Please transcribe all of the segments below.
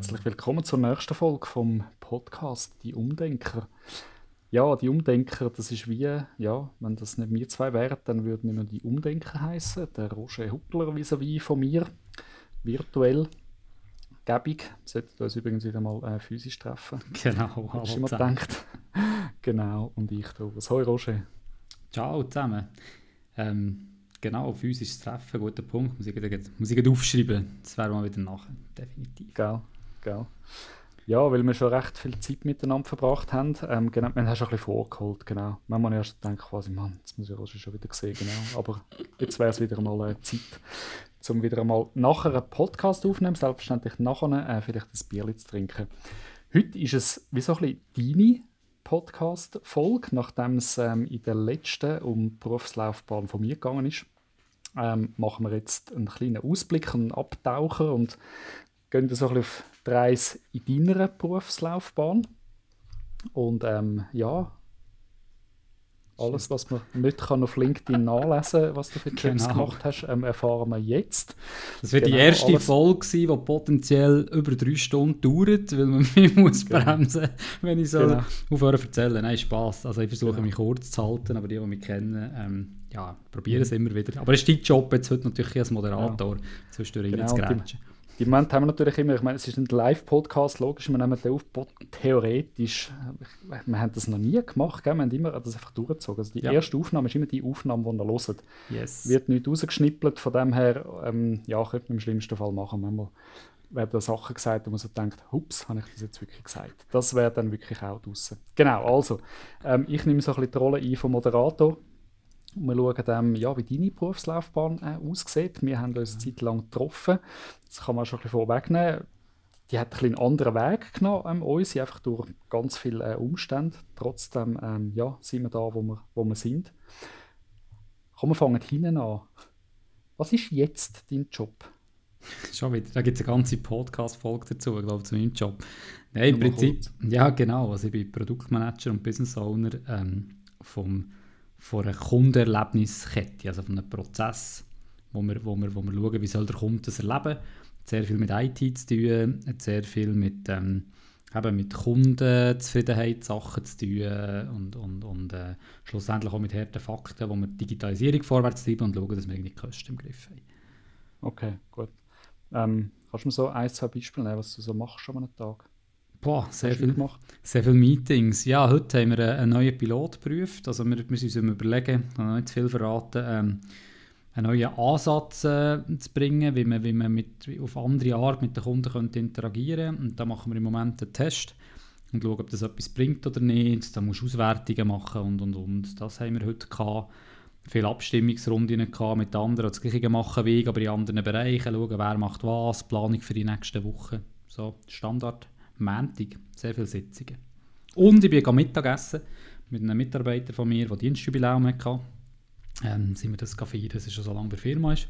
herzlich willkommen zur nächsten Folge vom Podcast Die Umdenker. Ja, die Umdenker, das ist wie, ja, wenn das nicht wir zwei wären, dann würden wir noch die Umdenker heißen. Der Roger Huppler vis-à-vis von mir, virtuell. Gäbig, sollten uns übrigens wieder mal äh, physisch treffen. Genau, Hast du immer gedacht? genau, und ich da. Hoi Roger. Ciao zusammen. Ähm, Genau, physisches Treffen, guter Punkt. Muss ich, muss ich aufschreiben. Das wäre mal wieder nachher, definitiv. Gell, gell. Ja, weil wir schon recht viel Zeit miteinander verbracht haben. Ähm, genau, wir haben schon ein bisschen vorgeholt, genau. Manchmal erst denkt quasi, Mann, jetzt muss ich Roger schon wieder sehen, genau. Aber jetzt wäre es wieder mal äh, Zeit, um wieder einmal nachher einen Podcast aufzunehmen, selbstverständlich nachher äh, vielleicht ein Bier zu trinken. Heute ist es wie so ein bisschen deine Podcast-Folge, nachdem es ähm, in der letzten um die Berufslaufbahn von mir gegangen ist. Ähm, machen wir jetzt einen kleinen Ausblick, einen Abtaucher und gehen so ein bisschen auf Reise in deiner Berufslaufbahn. Und ähm, ja, alles, was man nicht kann auf LinkedIn nachlesen kann, was du für Jobs genau. gemacht hast, ähm, erfahren wir jetzt. Das wird genau, die erste alles. Folge sein, die potenziell über drei Stunden dauert, weil man mich muss genau. bremsen wenn ich so genau. aufhören zu erzählen. Nein, Spaß. Also ich versuche genau. mich kurz zu halten, aber die, die mich kennen, ähm, ja, probieren es mhm. immer wieder. Aber es ist dein Job jetzt heute natürlich als Moderator, ja. zwischendurch genau, zu grätschen. Die Moment haben wir natürlich immer, ich meine, es ist ein Live-Podcast, logisch, wir nehmen den auf, theoretisch, wir haben das noch nie gemacht, gell? wir haben immer das einfach durchgezogen. Also die ja. erste Aufnahme ist immer die Aufnahme, die ihr hört. Yes. Wird nicht rausgeschnippelt, von dem her, ähm, ja, könnte man im schlimmsten Fall machen. Manchmal werden da Sachen gesagt, wo man so denkt, hups, habe ich das jetzt wirklich gesagt. Das wäre dann wirklich auch draußen. Genau, also, ähm, ich nehme so ein bisschen die Rolle ein vom Moderator wir schauen dann, ja, wie deine Berufslaufbahn äh, aussieht. Wir haben uns eine Zeit lang getroffen. Das kann man schon ein bisschen vorwegnehmen. Die hat ein einen anderen Weg genommen, ähm, uns, einfach durch ganz viele äh, Umstände. Trotzdem ähm, ja, sind wir da, wo wir, wo wir sind. Komm, wir fangen hinten an. Was ist jetzt dein Job? Schon wieder, da gibt es eine ganze Podcast-Folge dazu, ich glaube, zu meinem Job. Nein, im Prinzip, ja genau, also ich bin Produktmanager und Business Owner ähm, vom von einer Kundenerlebniskette, also von einem Prozess, wo wir, wo wir, wo wir schauen, wie soll der Kunde das erleben. Hat sehr viel mit IT zu tun, hat sehr viel mit, ähm, mit Kundenzufriedenheit Sachen zu tun und, und, und äh, schlussendlich auch mit harten Fakten, wo wir Digitalisierung vorwärts treiben und schauen, dass wir die Kosten im Griff haben. Okay, gut. Ähm, kannst du mir so ein, zwei Beispiele nehmen, was du so machst an einem Tag? Boah, sehr viel, gemacht? sehr viele Meetings. Ja, heute haben wir einen neuen Pilot geprüft. Also wir müssen uns überlegen, ich habe nicht zu viel verraten, ähm, einen neuen Ansatz äh, zu bringen, wie man, wie man mit, auf andere Art mit den Kunden könnte interagieren könnte. Und da machen wir im Moment einen Test und schauen, ob das etwas bringt oder nicht. Da musst du Auswertungen machen und, und, und. Das haben wir heute gehabt. Viele Abstimmungsrunden gehabt mit anderen, das Gleiche machen wie ich, aber in anderen Bereichen. Schauen, wer macht was, Planung für die nächsten Wochen. So, Standard. Montag sehr viele Sitzungen. Und ich bin Mittagessen mit einem Mitarbeiter von mir, der Dienstjubiläum hatte. Ähm, sind wir das feiern, das ist schon so lange bei der Firma ist.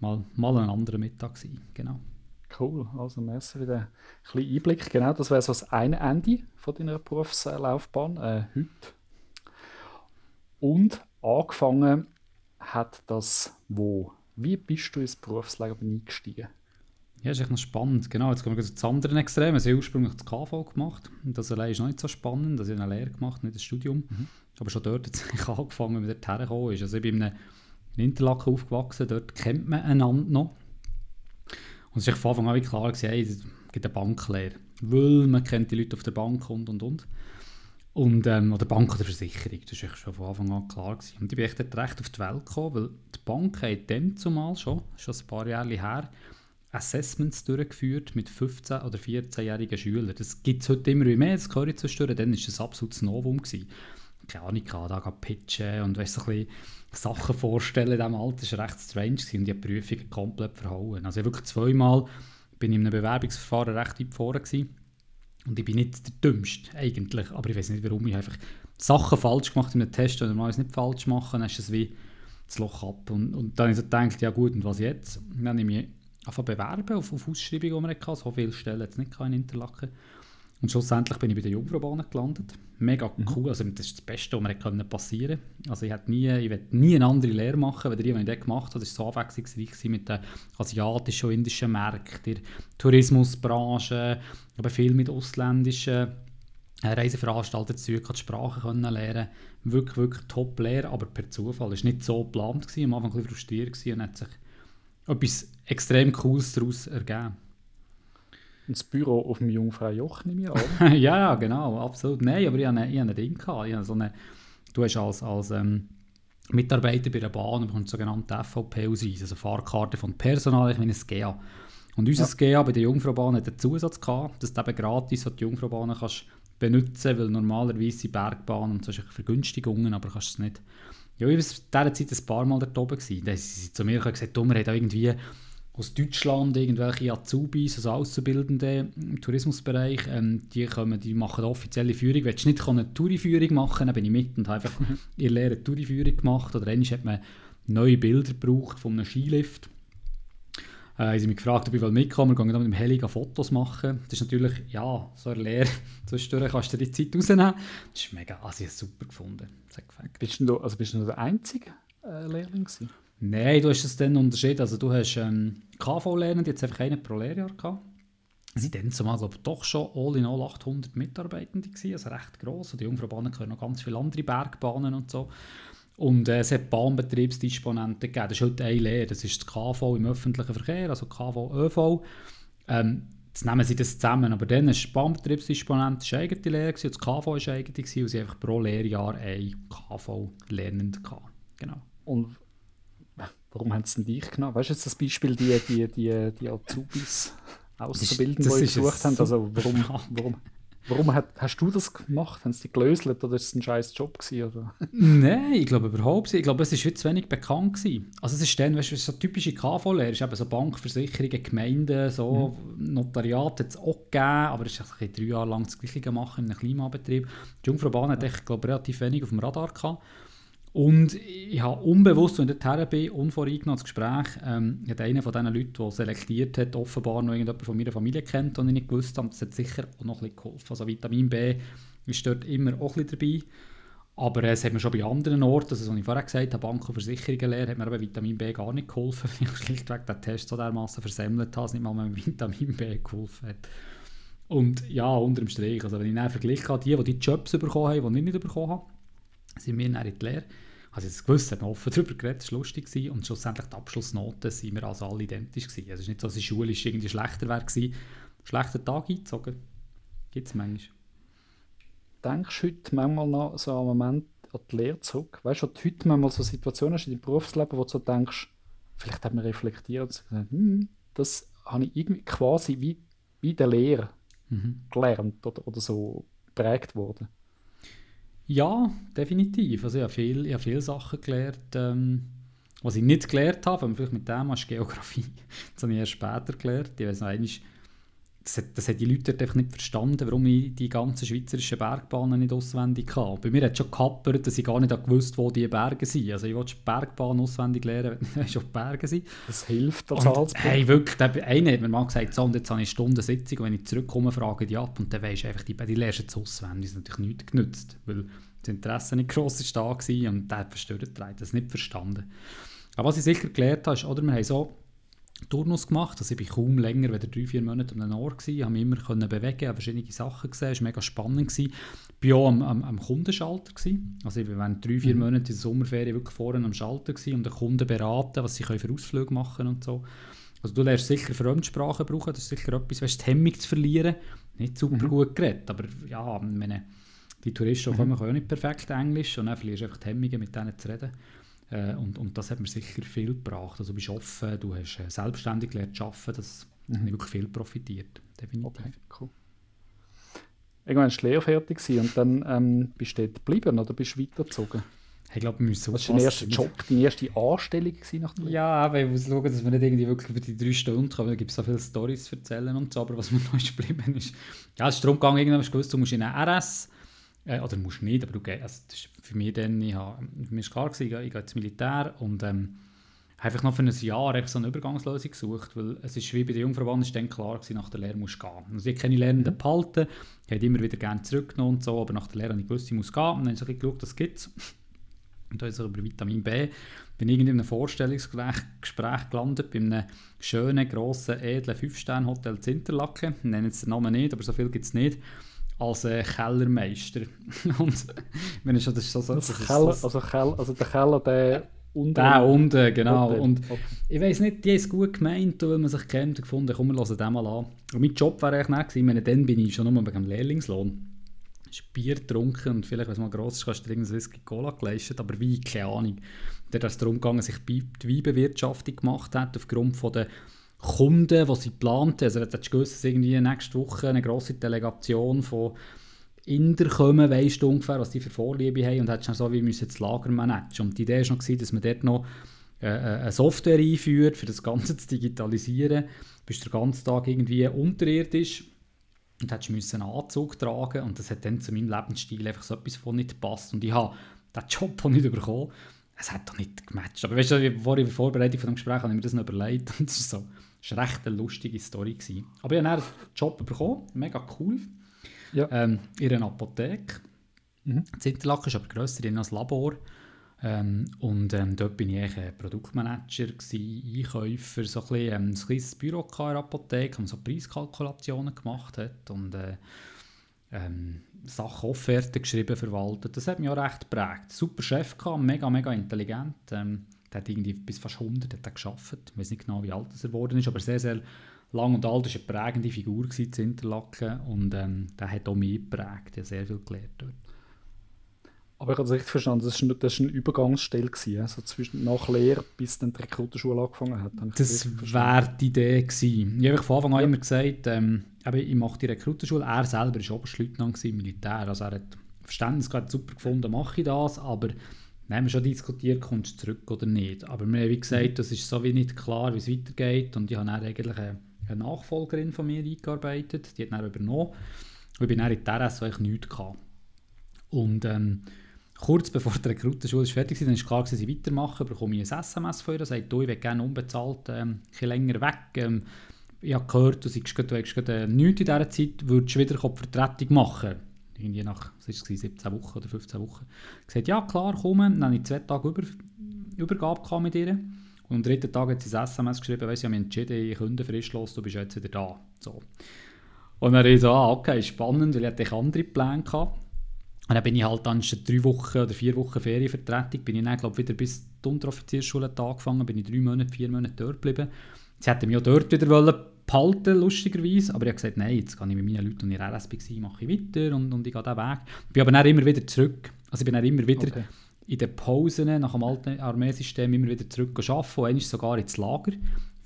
Mal, mal ein anderer Mittag gewesen, genau. Cool, also merci für den kleinen Einblick. Genau, das wäre so das eine Ende von deiner Berufslaufbahn äh, heute. Und angefangen hat das wo? Wie bist du ins Berufsleben eingestiegen? Ja, ist echt noch spannend. Genau, jetzt kommen wir zu anderen Extrem. Also ich habe ursprünglich das KV gemacht. Das allein ist noch nicht so spannend. Also ich habe eine Lehre gemacht, nicht das Studium. Mhm. Aber schon dort hat es angefangen, wie dort hergekommen ist. Also ich bin in, einem, in Interlaken aufgewachsen. Dort kennt man einander noch. Und es war von Anfang an klar, gewesen, hey, es gibt eine Banklehre. Weil man kennt die Leute auf der Bank und und und. Und, ähm, oder Bank oder Versicherung, das war schon von Anfang an klar. Gewesen. Und ich bin echt recht auf die Welt gekommen, weil die Bank hat dann zumal schon, schon ein paar Jahre her, Assessments durchgeführt mit 15- oder 14-jährigen Schülern. Das gibt es heute immer mehr, das höre ich zwischendurch. Dann war das absolutes Novum. Gewesen. Keine Ahnung, da pitchen und weißt, ein bisschen Sachen vorstellen in diesem Alter war recht strange gewesen, und die Prüfung komplett verhauen. Also wirklich zweimal bin ich in einem Bewerbungsverfahren recht weit vorne gewesen. und ich bin nicht der Dümmste eigentlich, aber ich weiß nicht warum, ich einfach Sachen falsch gemacht in einem Test, wenn man es nicht falsch machen, dann ist es wie das Loch ab und, und dann habe ich so gedacht, ja gut, und was jetzt? dann nehme ich einfach bewerben auf, auf Ausschreibungen, die wir hatten. So viele Stellen jetzt nicht in Interlaken. Und schlussendlich bin ich bei den Jungfraubahnen gelandet. Mega mhm. cool, also das ist das Beste, was mir passieren konnte. Also ich hätte nie, ich nie eine andere Lehre machen, als die, die ich dort gemacht habe. Das war so abwechslungsreich mit den asiatischen und indischen Märkten, der Tourismusbranche, aber viel mit ausländischen äh, Reiseveranstaltern zu die Sprache können lernen Wirklich, wirklich top Lehre, aber per Zufall. Es war nicht so geplant, am Anfang ein bisschen frustriert und hat sich etwas extrem Cooles daraus ergeben. Und das Büro auf dem Jungfrau Joch nehme ich an. ja, ja, genau, absolut. Nein, aber ich hatte, ich hatte ein Ding. Gehabt. Ich so eine, du hast als, als ähm, Mitarbeiter bei der Bahn bekommst sogenannte FVP-Ausweis, also Fahrkarte von Personal, ich meine ein GA. Und unser ja. GA bei der Jungfraubahn hat einen Zusatz gehabt, dass du eben gratis die Jungfraubahn kannst benutzen, weil normalerweise sind Bergbahnen und so Vergünstigungen, aber kannst es nicht. Ja, ich war in dieser Zeit ein paar Mal dort oben. Gewesen. Da haben sie zu mir gesagt, du, wir haben irgendwie aus Deutschland irgendwelche Azubis, also Auszubildende im Tourismusbereich, ähm, die, kommen, die machen eine offizielle Führung. Willst du nicht eine Touriführung machen, dann bin ich mit und habe einfach ihre Lehre Touriführung gemacht. Oder einmal hat man neue Bilder gebraucht von einem Skilift. Äh, haben sie mich gefragt, ob ich mitkommen will. Wir gehen mit dem Heli Fotos machen. Das ist natürlich, ja, so eine Lehre. Zwischendurch kannst du dir die Zeit rausnehmen. Das ist mega, also ich habe es super gefunden. Bist du, also bist du der einzige äh, Lehrling gewesen? Nein, du hast es dann unterschieden. Also du hast ähm, KV lernen, jetzt einfach einen pro Lehrjahr gehabt. Sie waren zumal glaube doch schon all in all 800 Mitarbeitende gewesen, also recht gross. Und die Jungfraubahnen können noch ganz viele andere Bergbahnen und so. Und äh, es hat Bahnbetriebsdisponenten gegeben. Das ist heute eine Lehre. Das ist das KV im öffentlichen Verkehr, also KV ÖV. Ähm, jetzt nehmen sie das zusammen, aber dann ist Bahnbetriebsdisponent eine eigene Lehre und das KV war eigene gewesen, und sie einfach pro Lehrjahr ein KV lernend gehabt. Genau. Und Warum haben sie dich genommen? Weißt du jetzt das Beispiel, die, die, die, die Azubis auszubilden, die ich gesucht haben? Also warum, warum, warum hat, hast du das gemacht? Haben sie dich gelöselt oder ist es ein scheiß Job gewesen, oder? Nein, ich glaube überhaupt nicht. Ich glaube, es war zu wenig bekannt. Gewesen. Also es ist dann, weißt du, so typische KV-Lehre, ist eben so Bankversicherungen, Gemeinden, so mhm. Notariat hat es auch gegeben, aber es ist ein drei Jahre lang das Gleiche gemacht in einem Klimabetrieb. Die Jungfrau Bahn hat ich glaube relativ wenig auf dem Radar gehabt. Und ich habe unbewusst, als ich dorthin bin, unvoreingenommen Gespräch, ähm, hat einer von diesen Leuten, der selektiert hat, offenbar noch irgendjemand von meiner Familie kennt, den ich nicht gewusst habe. Das hat sicher auch noch ein bisschen geholfen. Also Vitamin B ist dort immer auch ein dabei. Aber es hat mir schon bei anderen Orten, also was ich vorher gesagt habe, Bank- und Versicherungen hat mir aber Vitamin B gar nicht geholfen, weil ich schlichtweg den Test so dermaßen versemmelt habe, dass nicht mal mit Vitamin B geholfen hat. Und ja, unter dem Strich, also wenn ich dann vergleiche, die, die die Jobs bekommen haben, die ich nicht bekommen habe, sind wir dann in die Lehre also jetzt gewusst, haben offen darüber geredet, es war lustig gewesen, und schlussendlich die Abschlussnoten sind wir also alle identisch gewesen. Also es ist nicht so, dass die Schule irgendwie schlechter wäre gewesen. Schlechter Tag eingezogen. Gibt es manchmal. Denkst du heute manchmal noch so einen Moment an die Lehre zurück? Weißt du, heute manchmal so Situationen hast in deinem Berufsleben, wo du so denkst, vielleicht hat man reflektiert und gesagt, hm, das habe ich irgendwie quasi wie, wie der Lehre mhm. gelernt oder, oder so geprägt worden. Ja, definitiv. Also ich habe, viel, ich habe viele Sachen gelernt, ähm, was ich nicht gelernt habe, vielleicht mit dem ist Geografie. Das habe ich erst später gelernt. Ich weiß noch, das, hat, das hat die Leute dort einfach nicht verstanden, warum ich die ganzen schweizerischen Bergbahnen nicht auswendig habe. Bei mir hat es schon gehappert, dass ich gar nicht gewusst wo die Berge sind. Also ich wollte die Bergbahn auswendig lernen, wenn nicht schon die Berge sind. Das hilft als. Hey, wirklich, der, einer hat mir mal gesagt, so, und jetzt habe ich eine Stunde Sitzung und wenn ich zurückkomme, frage ich die ab und dann weisst du einfach, die, die lernst jetzt auswendig. Das ist natürlich nichts genützt, weil das Interesse nicht gross ist da war und der hat verstört, das nicht verstanden. Aber was ich sicher gelernt habe, ist, oder, wir haben so Turnus gemacht. Also ich bin kaum länger als drei, vier Monate den Ohr gewesen. Ich habe mich immer können bewegen, habe verschiedene Sachen gesehen. Es war mega spannend. Gewesen. Ich war auch am, am, am Kundenschalter. Gewesen. Also ich war drei, vier mhm. Monate in der Sommerferien wirklich vorne am Schalter gewesen, um den Kunden beraten, was sie für Ausflüge machen und so. Also du lernst sicher Fremdsprachen brauchen. Das ist sicher etwas, weißt, die Hemmung zu verlieren. Nicht super mhm. gut geredet, aber ja, meine, die Touristen mhm. kommen, können auch nicht perfekt Englisch und dann verlierst du einfach die Hemmungen, mit denen zu reden. Äh, und, und das hat mir sicher viel gebracht. Also du bist offen, du hast äh, selbstständig gelernt zu arbeiten, das mhm. ich wirklich viel profitiert, definitiv. Okay, cool. Irgendwann warst du Lehre fertig und dann ähm, bist du dort geblieben oder bist du weitergezogen? Ich glaube, wir müssen Was war dein erster Job, deine erste Anstellung nach dem Ja, aber ich muss schauen, dass wir nicht irgendwie wirklich über die drei Stunden kommen. Da gibt es so viele Storys zu erzählen und so, aber was mir noch ist geblieben ist, ja, es ist darum gegangen, irgendwann hast du gewusst, du musst in eine RS, äh, oder musst nicht, aber du gehst, also das ist für mich dann, ich habe, für mich war klar, gewesen, ich, ich gehe ins Militär und ähm, einfach noch für ein Jahr so eine Übergangslösung gesucht, weil es ist wie bei den Jungverband ist dann klar gewesen, nach der Lehre muss gehen. Also ich keine Lernenden mhm. behalten, ich hätte immer wieder gerne zurückgenommen und so, aber nach der Lehre habe ich gewusst, ich muss gehen und dann habe ich so geschaut, was gibt es. Und da ist über Vitamin B bin irgendwie in einem Vorstellungsgespräch gelandet, bei einem schönen, grossen, edlen 5-Sterne-Hotel in Interlaken. Ich nenne jetzt den Namen nicht, aber so viel gibt es nicht. Als äh, Kellermeister. und wenn ich schon, das ist so, so, das ist Keller, so, also, Keller, also der Keller, der unten. Der unten, genau. Hotel. Und okay. ich weiß nicht, die haben es gut gemeint, weil man sich kennt und gefunden, komm, wir hören den mal an. Und mein Job wäre eigentlich nicht gewesen, meine, dann bin ich schon nur wegen dem Lehrlingslohn. Ist Bier getrunken und vielleicht, wenn es mal gross ist, kannst du dir Whisky Cola geleistet, aber wie, keine Ahnung. Der ist darum gegangen, sich die Weinbewirtschaftung gemacht hat, aufgrund von der Kunden, die sie planten. Also, du hast gewusst, dass irgendwie nächste Woche eine grosse Delegation von Inder kommen, weißt du ungefähr, was die für Vorliebe haben und hättest dann so, wie müssen das Lager managen. Und die Idee war noch, dass man dort noch äh, äh, eine Software einführt, für das Ganze zu digitalisieren. Du bist den ganzen Tag irgendwie unterirdisch und hättest einen Anzug tragen und das hat dann zu meinem Lebensstil einfach so etwas von nicht gepasst und ich habe den Job auch nicht bekommen. Es hat doch nicht gematcht. Aber weißt du, vor der Vorbereitung von dem Gespräch habe ich mir das noch überlegt und so, war recht eine lustige Story. Gewesen. Aber ich habe einen Job bekommen, mega cool, ja. ähm, in einer Apotheke. Mhm. Das Interlaken ist aber grösser, in einem Labor. Ähm, und ähm, dort war ich Produktmanager, gewesen, Einkäufer, so ein, bisschen, ähm, ein kleines Büro in der Apotheke, wo so Preiskalkulationen gemacht hat und äh, ähm, Sachen, Offerten geschrieben, verwaltet. Das hat mich auch recht geprägt. Super Chef gehabt, mega, mega intelligent. Ähm, der hat irgendwie bis fast 100 hat er geschafft. Ich weiß nicht genau, wie alt er geworden ist, aber sehr, sehr lang und alt. Er war eine prägende Figur in Interlaken und ähm, der hat auch mich geprägt. Er hat sehr viel gelernt dort. Aber ich habe es richtig verstanden, das war das eine Übergangsstelle, gewesen, also zwischen nach Lehre bis dann die Rekrutenschule angefangen hat. Das wäre die Idee gewesen. Ich habe von Anfang an ja. immer gesagt, ähm, ich mache die Rekrutenschule. Er selber war Oberstleutnant im Militär, also er hat Verständnis gehabt, super gefunden, mache ich das, aber wir haben schon diskutiert, kommst du zurück oder nicht. Aber wir haben wie gesagt, mhm. das ist so wie nicht klar, wie es weitergeht und ich habe dann eigentlich eine, eine Nachfolgerin von mir eingearbeitet, die hat dann übernommen und ich bin dann in der RS eigentlich nichts gehabt. Und ähm, kurz bevor die Rekrutenschule fertig war, dann ist klar, dass ich weitermache, bekomme ich ein SMS von ihr, sagt, du, ich will gerne unbezahlt ähm, ein länger weg. Ähm, ich habe gehört, du sagst, du hast äh, nichts in dieser Zeit, würdest du wieder die Vertretung machen? Irgendwie nach was ist es, 17 Wochen oder 15 Wochen. Gesagt, ja klar, komm. Dann habe ich zwei Tage über, Übergabe mit ihr. Und am dritten Tag hat sie ein SMS geschrieben, weiss, ich habe mich entschieden, ich künde fristlos, du bist jetzt wieder da. So. Und dann habe ich so, ah, okay, spannend, weil ich hatte andere Pläne gehabt. Und dann bin ich halt dann schon drei Wochen oder vier Wochen Ferienvertretung, bin ich dann, glaube wieder bis die Unteroffiziersschule angefangen, bin ich drei Monate, vier Monate dort geblieben. Sie hätten mich auch dort wieder behalten, lustigerweise, aber ich habe gesagt, nein, jetzt gehe ich mit meinen Leuten, die in RSB waren, mache ich weiter und, und ich gehe diesen Weg. Ich bin aber dann immer wieder zurück, also ich bin dann immer wieder okay. in den Pausen nach dem alten Armeesystem immer wieder zurück arbeiten, und sogar ins Lager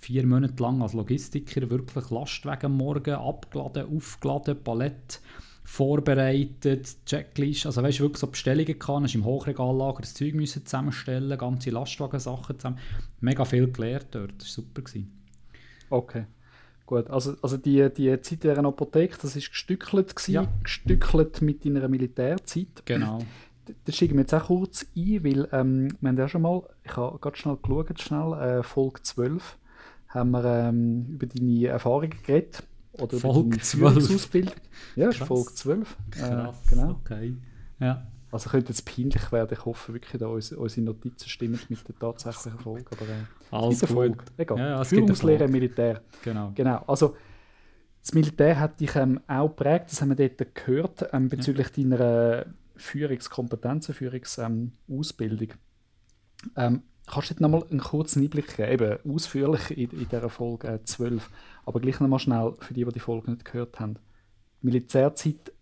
vier Monate lang als Logistiker wirklich Lastwagen am Morgen abgeladen, aufgeladen, Palett vorbereitet, Checklist, also weißt du, wirklich so Bestellungen gehabt, hast im Hochregallager das Zeug müssen zusammenstellen, ganze Lastwagensachen zusammen, mega viel gelernt dort, das war super. Gewesen. Okay, gut, also, also die, die Zeit in einer Apotheke, das war gestückelt, gewesen, ja. gestückelt mit deiner Militärzeit. Genau. Das schicken wir jetzt auch kurz ein, weil ähm, wir haben ja schon mal, ich habe gerade schnell geschaut, schnell, äh, Folge 12, haben wir ähm, über deine Erfahrungen geredet oder Folge 12. Ausbildung. Ja. Folge 12. Krass, äh, genau. okay. Ja. Also könnte jetzt peinlich werden. Ich hoffe wirklich, dass unsere, Notizen stimmen mit der tatsächlichen Folge. Aber äh, Alles gut. Egal. Ja, ja, Führungslehre im Militär. Genau. genau. Also, das Militär hat dich ähm, auch geprägt, das haben wir dort gehört, ähm, bezüglich ja. deiner Führungskompetenzen, Führungsausbildung. Ähm, Kannst du jetzt nochmal einen kurzen Einblick geben, ausführlich in, in dieser Folge äh, 12, aber gleich nochmal schnell für die, die die Folge nicht gehört haben. Die Militärzeit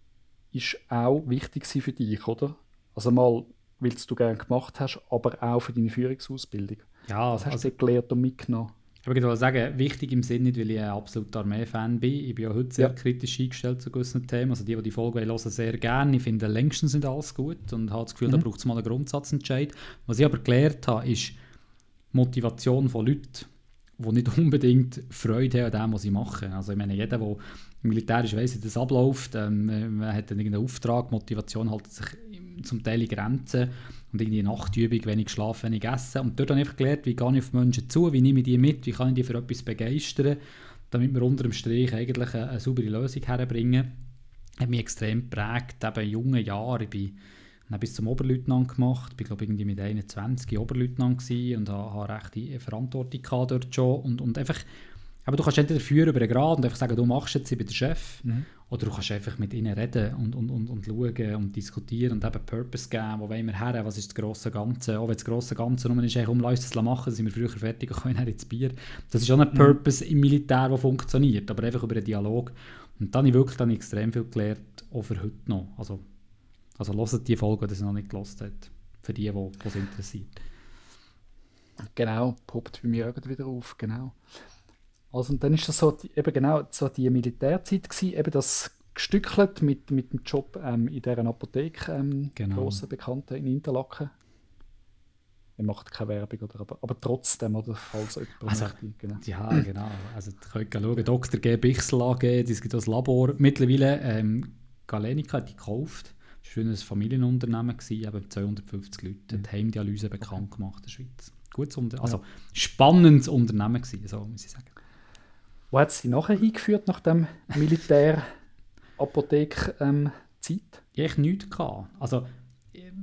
war auch wichtig für dich, oder? Also mal, weil du gerne gemacht hast, aber auch für deine Führungsausbildung. Ja, Was hast also, du gelernt und mitgenommen? Ich würde sagen, wichtig im Sinne nicht, weil ich ein absoluter Armee-Fan bin. Ich bin ja heute sehr ja. kritisch eingestellt zu gewissen Themen. Also die, die die Folge hören, sehr gerne. Ich finde, längstens sind alles gut und habe das Gefühl, mhm. da braucht es mal einen Grundsatzentscheid. Was ich aber gelernt habe, ist Motivation von Leuten, die nicht unbedingt Freude haben an dem, was sie machen. Also ich meine, jeder, der militärisch weiss, wie das abläuft, ähm, man hat dann irgendeinen Auftrag, Motivation hält sich zum Teil in Grenzen. und irgendwie Nachtübung, wenig geschlafen, wenig essen. Und dort habe ich einfach gelernt, wie gehe ich auf Menschen zu, wie nehme ich die mit, wie kann ich die für etwas begeistern, damit wir unter dem Strich eigentlich eine, eine saubere Lösung herbringen. Hat mich extrem geprägt, eben in jungen Jahren. Ich bin dann bis zum Oberleutnant gemacht. Ich glaube irgendwie mit 21 Oberleutnant und habe recht Verantwortung dort schon. Und, und einfach, aber du kannst entweder führen über den Grad und einfach sagen, du machst jetzt, ich bin der Chef. Mhm. Oder du kannst einfach mit ihnen reden und, und, und, und schauen und diskutieren und eben Purpose geben, wo wollen wir her, was ist das grosse Ganze. Auch wenn das grosse Ganze nur ist, um uns das machen, dann sind wir früher fertig und können ins Bier. Das ist auch ein mhm. Purpose im Militär, der funktioniert, aber einfach über einen Dialog. Und dann habe ich wirklich dann extrem viel gelernt, auch für heute noch. Also also hört die Folge, die es noch nicht gelost hat, für die, die es interessiert. Genau, poppt bei mir wieder auf, genau. Also und dann ist das so, eben genau so die Militärzeit gewesen, eben das gestückelt mit, mit dem Job ähm, in dieser Apotheke, ähm, genau. grossen Bekannten in Interlaken. Er macht keine Werbung, oder, aber, aber trotzdem, oder falls jemand also, möchte. Genau. Ja, genau. Also, ihr könnt schauen, Dr. G. Bichsel AG, es gibt das Labor. Mittlerweile, ähm, Galenica hat die gekauft war ein Familienunternehmen, gewesen, eben 250 Leute, mhm. die Heimdialyse bekannt gemacht in der Schweiz. Gutes Unter also spannendes Unternehmen gewesen, so muss ich sagen. Wo hat es dich nachher hingeführt, nach dem Militär-Apothek-Zeit? Ähm, ich nichts gehabt. Also,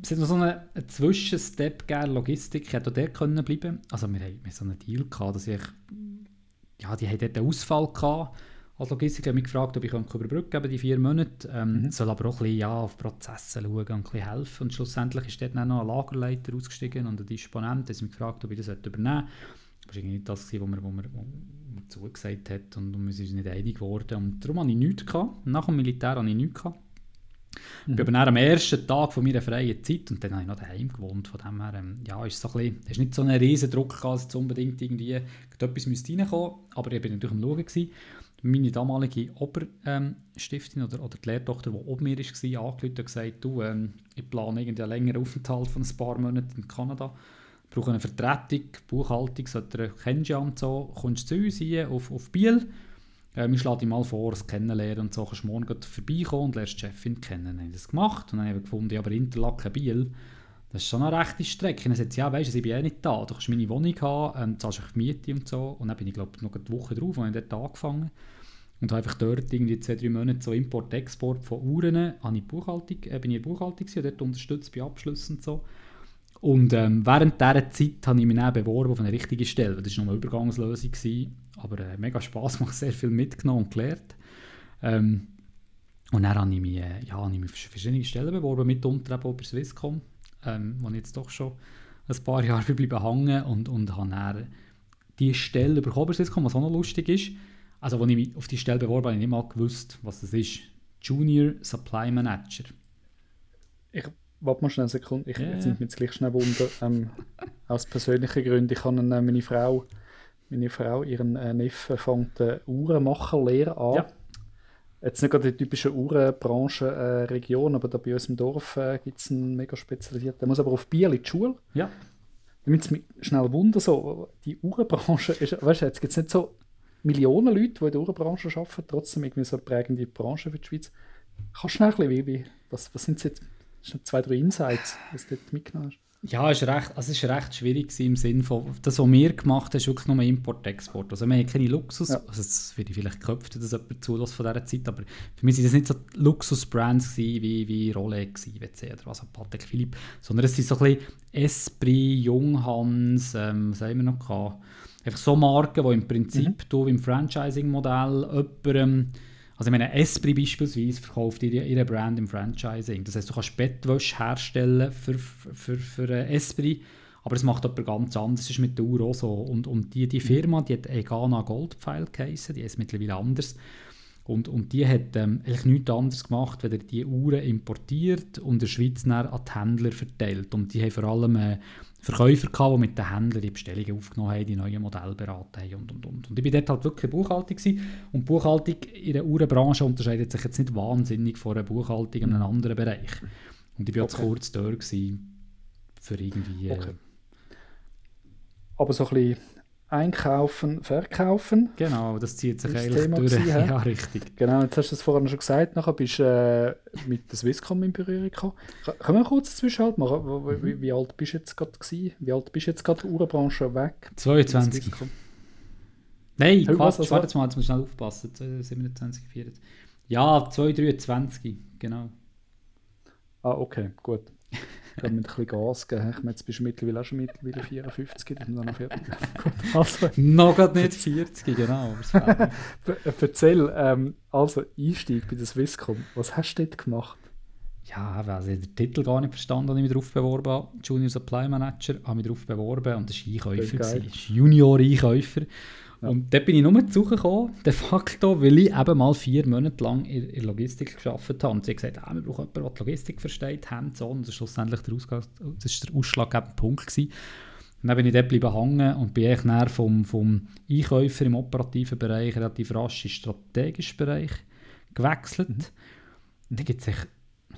es hat noch so einen, Zwischenstep gegeben, Logistik, ich hätte auch dort können bleiben Also wir hatten so einen Deal, gehabt, dass ich, ja, die hatten dort einen Ausfall gehabt als Logistiker mich gefragt, ob ich überbrücken kann, die vier Monate. Ähm, mhm. Soll aber auch ein bisschen ja, auf Prozesse schauen und ein bisschen helfen. Und schlussendlich ist dort dann noch ein Lagerleiter ausgestiegen und ein Disponent. Der mich gefragt, ob ich das übernehmen sollte. Das war nicht das, was man, wo man, man zugesagt hat und, wir sind uns nicht einig geworden. Und darum hatte ich nichts. Gehabt. Nach dem Militär hatte ich nichts. Gehabt. Mhm. Ich bin aber am ersten Tag von meiner freien Zeit und dann habe ich noch daheim gewohnt. Von dem her, ähm, ja, ist so ein bisschen, ist nicht so ein riesen Druck, dass unbedingt irgendwie etwas reinkommen müsste. Aber ich war natürlich am Schauen. Gewesen meine damalige Oberstiftin ähm, oder, oder die Lehrtochter, die oben mir war, angerufen und gesagt, du, ähm, ich plane irgendwie einen längeren Aufenthalt von ein paar Monaten in Kanada. Ich brauche eine Vertretung, Buchhaltung, so, kennst du ja und so. Kommst zu uns hier auf, auf Biel? Ähm, ich schlage dich mal vor, das Kennenlernen und so. Kannst du morgen vorbeikommen und lernst die Chefin kennen. Dann habe ich das gemacht und dann habe ich gefunden, aber Interlaken, Biel, das ist schon eine rechte Strecke. Dann sagt sie, ja, weißt du, ich bin eh nicht da. Du kannst meine Wohnung haben, ähm, zahlst die Miete und so. Und dann bin ich, glaube ich, noch eine Woche drauf, als ich dort angefangen und habe einfach dort irgendwie zwei, drei Monate so Import-Export von Uhren, habe ich Buchhaltung, äh, bin ich in der Buchhaltung gewesen, dort unterstützt bei Abschlüssen und so. Und ähm, während dieser Zeit habe ich mich dann beworben auf eine richtige Stelle. Das war nur eine Übergangslösung, gewesen, aber äh, mega Spass gemacht, sehr viel mitgenommen und gelernt. Ähm, und dann habe ich mich, äh, ja, habe ich mich für verschiedene Stellen beworben, mitunter eben bei Swisscom, ähm, wo ich jetzt doch schon ein paar Jahre bleiben hängen und, und habe dann die Stelle bekommen bei Swisscom, was auch noch lustig ist also als ich mich auf die Stelle beworben habe, habe ich nicht mal gewusst, was das ist. Junior Supply Manager. Ich warte mal schnell eine Sekunde. Ich, yeah. Jetzt nimmt mich jetzt gleich schnell Wunder. Ähm, aus persönlichen Gründen. Ich habe eine, meine Frau, meine Frau, ihren äh, Neffen fängt eine Uhrenmacherlehre an. Ja. Jetzt nicht gerade die typische Uhrenbranche-Region, äh, aber da bei uns im Dorf äh, gibt es einen mega spezialisierten. Der muss aber auf Biel in die Schule. Ja. Damit es mich schnell wundern, so, die Uhrenbranche ist, weißt du, jetzt gibt es nicht so Millionen Leute, die in der Uhrenbranche arbeiten, trotzdem irgendwie so eine prägende Branche für die Schweiz. Kannst du schnell ein bisschen, wie, wie, was, was sind jetzt zwei, drei Insights, was du dort mitgenommen hast? Ja, es war recht, also es recht schwierig im Sinne von, das, was wir gemacht haben, ist wirklich nur Import-Export. Also wir haben keine Luxus, ja. also das würde ich vielleicht köpfen, dass jemand zulässt von dieser Zeit, aber für mich sind das nicht so Luxus-Brands wie, wie Rolex, IWC oder was auch Patek Philippe, sondern es sind so ein bisschen Esprit, Junghans, ähm, was haben wir noch gehabt? Einfach so Marken, die im Prinzip mhm. du im Franchising-Modell jemandem, also ich meine, Esprit beispielsweise verkauft ihre, ihre Brand im Franchising. Das heißt, du kannst Bettwäsche herstellen für, für, für, für Esprit, aber es macht jemand ganz anders, das ist mit der Uhr auch so. Und, und die, die mhm. Firma, die hat Egana Goldpfeil geheißen, die ist mittlerweile anders. Und, und die hat ähm, eigentlich nichts anderes gemacht, wenn er die Uhren importiert und in der Schweiz dann an die Händler verteilt. Und die haben vor allem äh, Verkäufer gehabt, die mit den Händlern die Bestellungen aufgenommen haben, die neuen Modelle beraten haben und, und, und. Und ich war dort halt wirklich Buchhaltung gewesen. Und Buchhaltung in der Uhrenbranche unterscheidet sich jetzt nicht wahnsinnig von einer Buchhaltung in einem mhm. anderen Bereich. Und ich war okay. kurz dort gewesen, für irgendwie... Äh, Aber so ein bisschen Einkaufen, Verkaufen. Genau, das zieht sich Das eigentlich Thema durch. gewesen, ja, richtig. Genau, jetzt hast du es vorhin schon gesagt, nachher bist du äh, mit der Swisscom in Berührung gekommen. Können wir kurz einen Zwischenhalt machen? Wo- wo- Wie, wie alt bist du jetzt gerade gewesen? Wie alt bist du jetzt gerade Uhrenbranche weg? 22. Swisscom? Nein, Quatsch, was, warte jetzt mal, jetzt muss ich schnell aufpassen. 27, 24. Ja, 223, genau. Ah, okay, gut. Ich habe mit ein bisschen Gas gegeben. Ich meine, jetzt bist du mittlerweile auch schon mittlerweile 54, dann noch fertig. Also, Noch nicht 40, genau. v- erzähl, ähm, also Einstieg bei der Swisscom. Was hast du dort gemacht? Ja, also ich habe den Titel gar nicht verstanden, als ich mich darauf beworben habe. Junior Supply Manager, habe mich darauf beworben und das war Einkäufer. Das ist Junior-Einkäufer. Ja. Und dort bin ich nur zu gekommen, de facto, weil ich eben mal vier Monate lang in, in Logistik gearbeitet habe. Und sie haben gesagt, ah, wir brauchen jemanden, der die Logistik versteht, hands-on. Das war schlussendlich der, Ausgang, das ist der ausschlaggebende Punkt. Gewesen. Und dann bin ich dort geblieben hängen und bin eigentlich dann vom, vom Einkäufer im operativen Bereich relativ rasch in den strategischen Bereich gewechselt. Mhm. Und dann gibt es echt,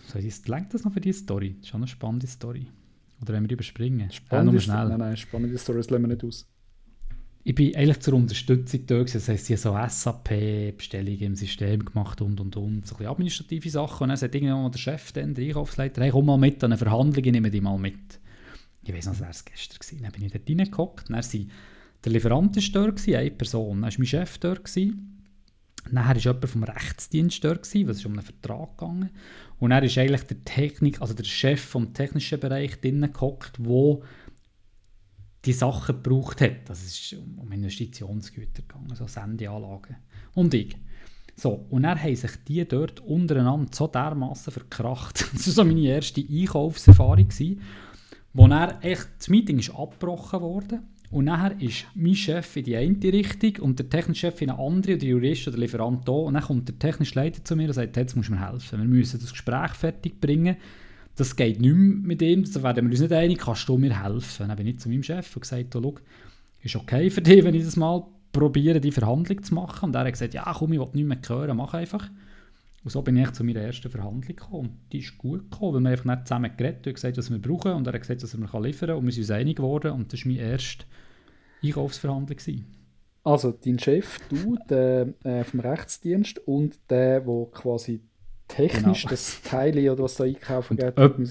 soll ich, das- lenkt das noch für diese Story? Das ist schon eine spannende Story. Oder wenn wir überspringen? Spannende Story- schnell. Nein, nein, spannende Stories lassen wir nicht aus. Ich bin eigentlich zur Unterstützung da gewesen. Das heisst, sie haben so SAP-Bestellungen im System gemacht und und und. So ein administrative Sachen. Und dann sagt irgendwann mal der Chef, dann, der Einkaufsleiter, hey, komm mal mit an eine Verhandlung, ich nehme dich mal mit. Ich weiß noch, das wäre es gestern gewesen. Dann bin ich dort reingehockt. Dann sind der Lieferant war dort, gewesen, eine Person. Dann war mein Chef dort. Gewesen. Nachher war jemand vom Rechtsdienst dort, gewesen, was ist um einen Vertrag gegangen. Und dann ist eigentlich der Technik, also der Chef vom technischen Bereich drinnen gehockt, wo die Sachen gebraucht hat. Das ist um Investitionsgüter gegangen, so Sendeanlagen. Und ich. So, und dann haben sich die dort untereinander so dermassen verkracht. Das war so meine erste Einkaufserfahrung, gewesen, wo dann echt das Meeting ist abgebrochen wurde. Und nachher ist mein Chef in die eine Richtung und der technische Chef in eine andere und der Jurist oder der Lieferant da. Und dann kommt der technische Leiter zu mir und sagt, jetzt musst du mir helfen. Wir müssen das Gespräch fertig bringen. Das geht nicht mehr mit ihm, da werden wir uns nicht einig, kannst du mir helfen? Dann bin ich zu meinem Chef und gesagt, oh, schau, ist okay für dich, wenn ich das mal probiere, die Verhandlung zu machen? Und er hat gesagt, ja komm, ich will nicht mehr hören, mach einfach. Und so bin ich zu meiner ersten Verhandlung gekommen. Und die ist gut gekommen, weil wir einfach nicht zusammen geredet haben, gesagt, was wir brauchen und er hat gesagt, was mir liefern kann und wir sind uns einig geworden und das war meine erste Einkaufsverhandlung. gewesen. Also, dein Chef, du, der äh, vom Rechtsdienst und der, der quasi technisch Genau. das Teil oder was da einkaufen geht, haben.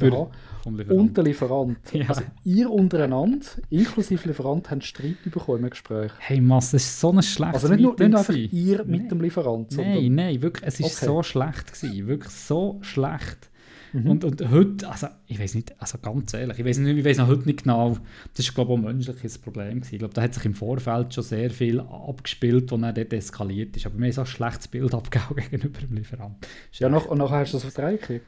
Vom Lieferanten. Und der Lieferant. Ja. Also, ihr untereinander, inklusive Lieferant, habt Streit bekommen im Gespräch. Hey Mass, das war so ein schlechtes Also nicht nur, nicht einfach ihr mit Nein. dem Lieferant, Nein, nein, wirklich, es war Okay. so schlecht. Gewesen, wirklich so schlecht. Mhm. Und, und heute, also ich weiß nicht, also ganz ehrlich, ich weiß nicht, ich weiß noch heute nicht genau, das ist glaube ich auch ein menschliches Problem gewesen. Ich glaube, da hat sich im Vorfeld schon sehr viel abgespielt, wo er dort eskaliert ist. Aber wir haben so ein schlechtes Bild abgegeben gegenüber dem Lieferanten. Ja, nach, und nachher hast du das Vertrag gekriegt.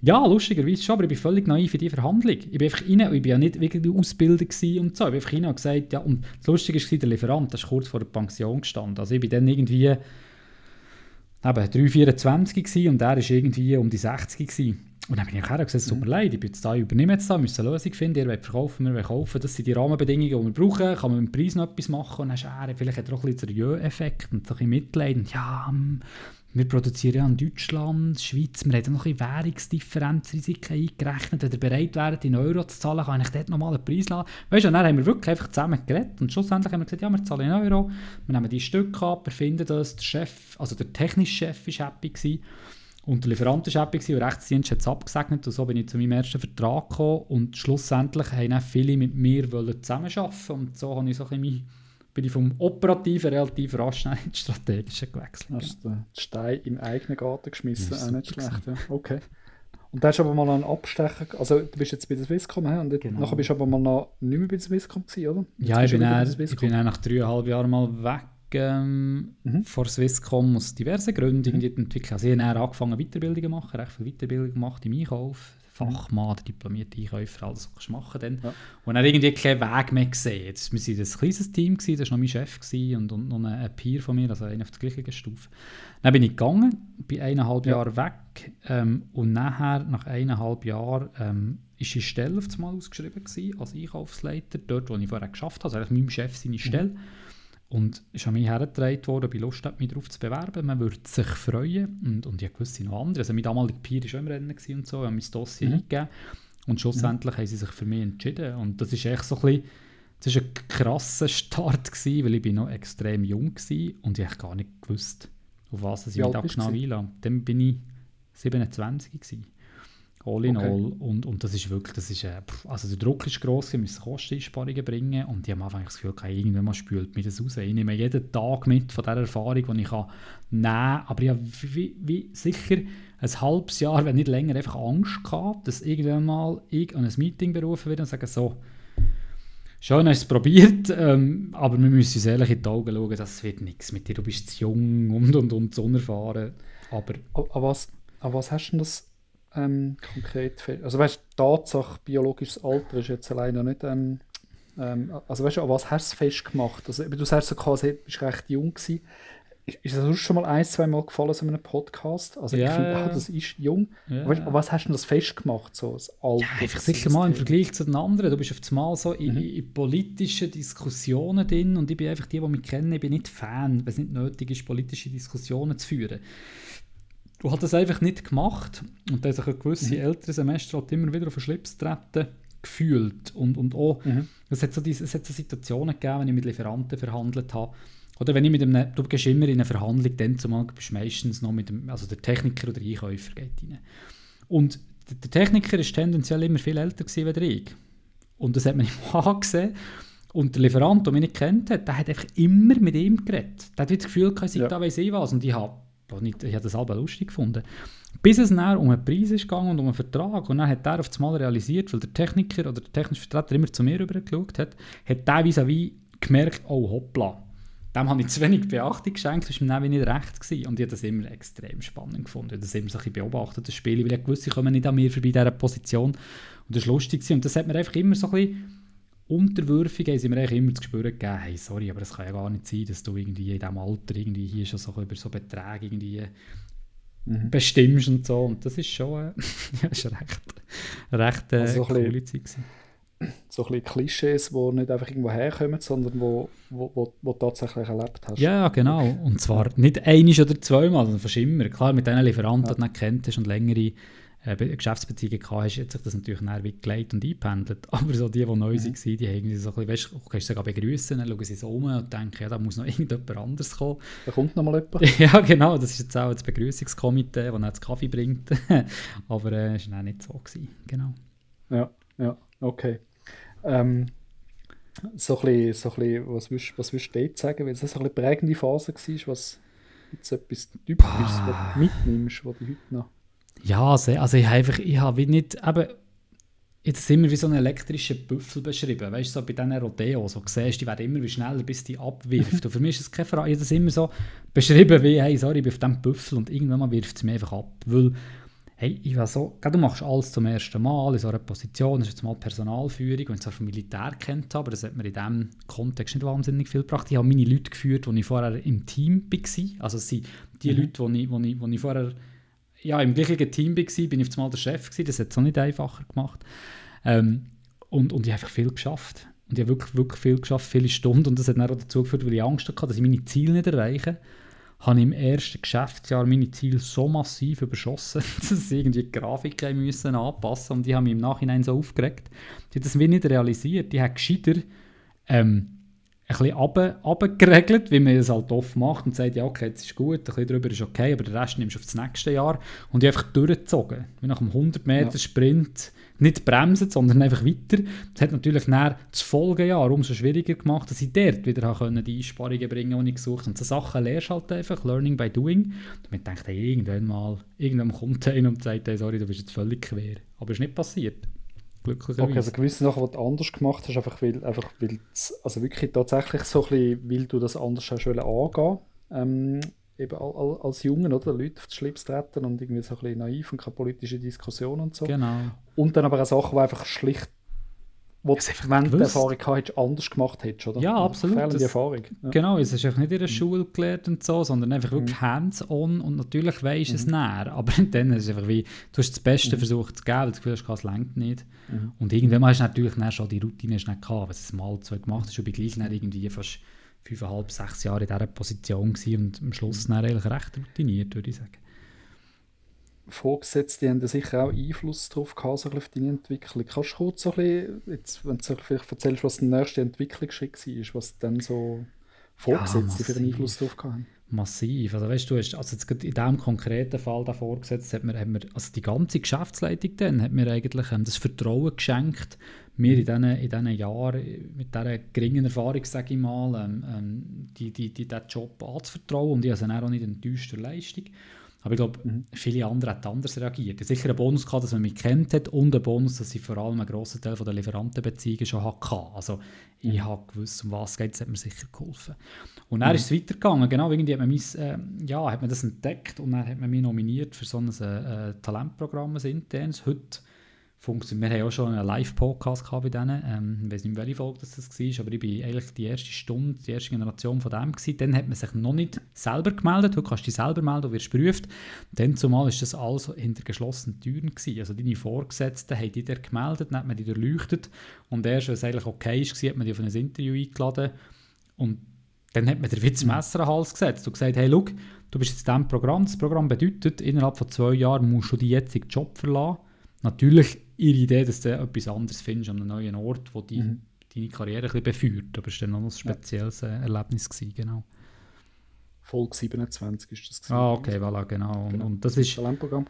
Ja, lustigerweise schon, aber ich bin völlig naiv in die Verhandlung. Ich bin einfach rein, ich bin ja nicht wirklich ausgebildet und so. Ich bin einfach rein und gesagt, ja, und das Lustige war, der Lieferant, das ist kurz vor der Pension gestanden. Also ich bin dann irgendwie eben 3,24 gewesen und er ist irgendwie um die 60 gewesen. Und dann bin ich und gesagt, es tut mir leid, ich bin jetzt da, ich übernehme jetzt da, wir müssen eine Lösung finden, ihr wollt verkaufen, wir wollen kaufen, das sind die Rahmenbedingungen, die wir brauchen, kann man mit dem Preis noch etwas machen und dann er, vielleicht hat er auch ein bisschen den Jö-Effekt und so ein bisschen Mitleid und ja, hm, wir produzieren ja in Deutschland, Schweiz, wir haben noch ein bisschen Währungsdifferenzrisiken eingerechnet. Wenn ihr bereit wärt, in Euro zu zahlen, kann ich dort nochmal einen Preis lassen. Weißt du, und dann haben wir wirklich einfach zusammen geredet und schlussendlich haben wir gesagt, ja, wir zahlen in Euro, wir nehmen die Stücke ab, wir finden das, der Chef, also der technische Chef war happy gewesen. Und der Lieferant war happy der Rechtsdienst hat es abgesegnet und so bin ich zu meinem ersten Vertrag gekommen und schlussendlich haben auch viele mit mir wollen zusammenarbeiten und so habe ich so ein bisschen bin ich vom Operativen relativ rasch schnell ins Strategische gewechselt. Hast du den Stein im eigenen Garten geschmissen? Auch nicht schlecht, ja. Okay. Und da hast du aber mal einen Abstecher, also du bist jetzt bei der Swisscom, und dort- Genau. nachher bist du aber mal noch nicht mehr bei der Swisscom gewesen, oder? Jetzt Ja, ich bin, dann, der ich bin dann nach dreieinhalb Jahren mal weg ähm, Mhm. von Swisscom aus diversen Gründen. Irgendwie die Entwicklung. Also ich habe angefangen Weiterbildungen zu machen, recht viel Weiterbildung gemacht im Einkauf, Fachmann, diplomierte Einkäufer, alles was du machen dann. Ja. Und dann irgendwie keinen Weg mehr gesehen. Jetzt, wir waren ein kleines Team, gewesen, das war noch mein Chef gewesen und, und noch ein, ein Peer von mir, also einer auf der gleichen Stufe. Dann bin ich gegangen, bin eineinhalb Ja. Jahre weg ähm, und nachher, nach eineinhalb Jahren, ähm, ist die Stelle auf einmal ausgeschrieben gewesen, als Einkaufsleiter, dort, wo ich vorher geschafft habe, also eigentlich meinem Chef seine Stelle. Und ist an mich hergetragen worden, ob ich Lust habe, mich darauf zu bewerben. Man würde sich freuen. Und, und ich wusste noch andere. Also mein damaliger Peer war schon im Rennen und so. Ich habe mein Dossier Mhm. eingegeben. Und schlussendlich haben sie sich für mich entschieden. Und das ist echt so ein bisschen das war ein krasser Start, gewesen, weil ich bin noch extrem jung war und ich gar nicht gewusst, auf was ich mich da genau einlasse. Dann bin ich 27 gewesen. All in okay. all. Und, und das ist wirklich, das ist, äh, also der Druck ist gross, wir müssen Kosteneinsparungen bringen und ich habe einfach das Gefühl, irgendwann mal spült mir das raus. Ich nehme jeden Tag mit von dieser Erfahrung, die ich kann nehmen kann. Aber ich habe wie, wie sicher ein halbes Jahr, wenn nicht länger, einfach Angst gehabt, dass irgendwann mal ich an ein Meeting berufen werde und sage so, Schön hast du es probiert, ähm, aber wir müssen uns ehrlich in die Augen schauen, das wird nichts mit dir, du bist zu jung und, und, und zu unerfahren. Aber, aber, was, aber was hast du denn das ähm, konkret fest? Also weißt du, Tatsache, biologisches Alter ist jetzt alleine nicht... Ähm, ähm, also weißt du, an was hast du festgemacht? Also, du sagst so quasi, du bist recht jung gewesen. Ist, ist das schon mal ein, zwei Mal gefallen so in einem Podcast? Also ja, ich finde, ah, das ist jung. Ja. Weißt, was hast du denn das festgemacht, so das Alter? Ja, einfach sicher mal im Vergleich zu den anderen. Du bist auf einmal so in, mhm. in, politischen Diskussionen drin und ich bin einfach die, die mich kennen, ich bin nicht Fan, wenn es nicht nötig ist, politische Diskussionen zu führen du hast das einfach nicht gemacht und da sich ein gewisse mhm. ältere Semester halt immer wieder auf den Schlips treten gefühlt und, und auch, mhm. es, hat so diese, es hat so Situationen gegeben, wenn ich mit Lieferanten verhandelt habe, oder wenn ich mit einem, du gehst immer in eine Verhandlung, dann zumal bist du meistens noch mit dem, also der Techniker oder der Einkäufer geht rein. Und der Techniker ist tendenziell immer viel älter gewesen als ich. Und das hat man im Haaren gesehen. Und der Lieferant, der mich nicht kennt hat, der hat einfach immer mit ihm geredet. Der hat das Gefühl, ich sei ja. da weiss ich was. Und ich habe nicht, ich habe das halb lustig gefunden. Bis es dann um einen Preis ist gegangen und um einen Vertrag. Und dann hat er auf einmal realisiert, weil der Techniker oder der technische Vertreter immer zu mir rübergeschaut hat, hat der vis-à-vis gemerkt, oh hoppla, dem habe ich zu wenig Beachtung geschenkt, das war mir nicht recht. Gewesen. Und ich habe das immer extrem spannend gefunden. Ich habe das immer so ein bisschen beobachtet, das Spiel, weil ich wusste, ich komme nicht an mir vorbei dieser Position. Und das war lustig. Gewesen. Und das hat mir einfach immer so ein bisschen unterwürfig, haben sie mir eigentlich immer das Gespür gegeben, hey, sorry, aber es kann ja gar nicht sein, dass du irgendwie in diesem Alter irgendwie hier schon so über so Beträge irgendwie mhm. bestimmst und so. Und das ist schon, äh, ja, ist recht, recht äh, also coole Zeit gewesen so ein bisschen Klischees, die nicht einfach irgendwo herkommen, sondern wo, wo, wo, wo du tatsächlich erlebt hast. Ja, genau. Und zwar nicht einisch oder zweimal, sondern fast immer. Klar, mit diesen Lieferanten, ja. die du nicht kennt und längere äh, Geschäftsbeziehungen gehabt hast, hat sich das natürlich näher gelegt und eingependelt. Aber so die, die neu mhm. waren, die haben so ein bisschen, weißt, du kannst sogar begrüßen, dann schauen sie so um und denken, ja, da muss noch irgendjemand anderes kommen. Da kommt noch mal jemand. ja, genau, das ist jetzt auch das Begrüßungskomitee, das dann Kaffee bringt. Aber äh, es war nicht so. Gewesen. Genau. Ja, ja, okay. Ähm, so ein bisschen, so ein bisschen, was willst, was willst du dort sagen, weil es so eine prägende Phase war, was jetzt etwas Typisches, was du mitnimmst, was du heute noch... Ja, also, also ich habe einfach, ich habe nicht, eben, jetzt immer wie so einen elektrischen Büffel beschrieben, weißt du, so bei diesen Rodeo, so siehst, die werden immer wie schneller, bis die abwirft. und für mich ist das keine Frage, ich habe das immer so beschrieben wie, hey, sorry, ich bin auf diesem Büffel und irgendwann mal wirft es mich einfach ab, weil hey, ich war so, du machst alles zum ersten Mal in so einer Position, das ist jetzt mal Personalführung, wenn ich es vom Militär kennt habe, aber das hat mir in diesem Kontext nicht wahnsinnig viel gebracht. Ich habe meine Leute geführt, die ich vorher im Team war, also es sind die mhm. Leute, die ich, die ich, die ich vorher ja, im gleichen Team war, bin ich einmal der Chef gewesen, das hat es auch nicht einfacher gemacht. Ähm, und, und ich habe viel geschafft. Und ich habe wirklich, wirklich viel geschafft, viele Stunden und das hat dann auch dazu geführt, weil ich Angst hatte, dass ich meine Ziele nicht erreiche habe ich im ersten Geschäftsjahr meine Ziele so massiv überschossen, dass ich irgendwie die Grafik müssen anpassen und die haben mich im Nachhinein so aufgeregt. Die haben das nicht realisiert. Die haben gescheiter ähm, ein bisschen runter, wie man es halt oft macht und sagt, ja okay, jetzt ist gut, ein bisschen drüber ist okay, aber den Rest nimmst du auf das nächste Jahr und die einfach durchgezogen. Wie nach einem 100 Meter Sprint nicht bremsen, sondern einfach weiter. Das hat natürlich dann das Folgejahr umso schwieriger gemacht, dass ich dort wieder können, die Einsparungen bringen konnte, die ich gesucht habe. Und so Sachen lernst halt einfach, Learning by Doing. Und man denkt, hey, irgendwann mal, irgendwann kommt einer und sagt, hey, sorry, du bist jetzt völlig quer. Aber es ist nicht passiert. Glücklicherweise. Okay, also gewisse Sachen, die du anders gemacht hast, einfach weil, einfach weil also wirklich tatsächlich so ein bisschen, weil du das anders hast angehen ähm, eben als Jungen, oder? Leute auf die Schlips treten und irgendwie so ein bisschen naiv und keine politische Diskussion und so. Genau. Und dann aber auch Sachen, die einfach schlicht wo du, wenn du die Erfahrung hättest, anders gemacht hättest, oder? Ja, absolut. Fehlende Erfahrung. Ja. Genau, es ist einfach nicht in der mhm. Schule gelernt und so, sondern einfach wirklich mhm. hands-on und natürlich weisst du mhm. es näher, aber dann ist es einfach wie, du hast das Beste mhm. versucht zu geben, weil du das Gefühl hast, es längt nicht. Mhm. Und irgendwann hast du natürlich dann schon die Routine nicht gehabt, du es mal zwei gemacht hast, und bin gleich dann irgendwie fast fünfeinhalb, sechs Jahre in dieser Position gewesen und am Schluss dann eigentlich recht routiniert, würde ich sagen. Vorgesetzte haben sicher auch Einfluss darauf gehabt, so auf deine Entwicklung. Kannst du kurz so ein bisschen, jetzt, wenn du vielleicht erzählst, was der nächste Entwicklungsschritt war, was dann so Vorgesetzte ja, für einen Einfluss darauf haben? Massiv. Also weißt du, also jetzt in diesem konkreten Fall da vorgesetzt, hat mir, hat mir, also die ganze Geschäftsleitung dann hat mir eigentlich ähm, das Vertrauen geschenkt, mir in diesen, in diesen Jahren mit dieser geringen Erfahrung, sage ich mal, ähm, ähm, die, die, die, diesen Job anzuvertrauen und ich habe also auch nicht enttäuscht durch Leistung. Aber ich glaube, mhm. viele andere haben anders reagiert. Ich sicher einen Bonus gehabt, dass man mich kennt hat und einen Bonus, dass ich vor allem einen grossen Teil der Lieferantenbeziehungen schon hatte. Also ich mhm. habe gewusst, um was es geht, das hat mir sicher geholfen. Und dann mhm. ist es weitergegangen. Genau, irgendwie hat man, mein, äh, ja, hat man das entdeckt und dann hat man mich nominiert für so ein äh, Talentprogramm, ein internes. Heute funktioniert. Wir haben auch schon einen Live-Podcast bei denen. Ähm, ich weiß nicht, welche Folge das, war, aber ich war eigentlich die erste Stunde, die erste Generation von dem. Gewesen. Dann hat man sich noch nicht selber gemeldet. Heute kannst du dich selber melden, du wirst geprüft. Dann zumal war das alles hinter geschlossenen Türen. Gewesen. Also deine Vorgesetzten haben dich gemeldet, dann hat man dich durchleuchtet. Und erst, wenn es eigentlich okay war, hat man dich auf ein Interview eingeladen. Und dann hat man dir Witz Messer an den Hals gesetzt und gesagt, hey, schau, du bist jetzt in diesem Programm. Das Programm bedeutet, innerhalb von zwei Jahren musst du deinen jetzigen Job verlassen. Natürlich ihre Idee, dass du etwas anderes findest an einem neuen Ort, wo die, mhm. deine Karriere ein bisschen befeuert. Aber es war dann noch ein spezielles ja. Äh, Erlebnis. Gewesen, genau. Folge 27 ist das. Gewesen. Ah, okay, voilà, genau. genau. Und, das ist... Talentprogramm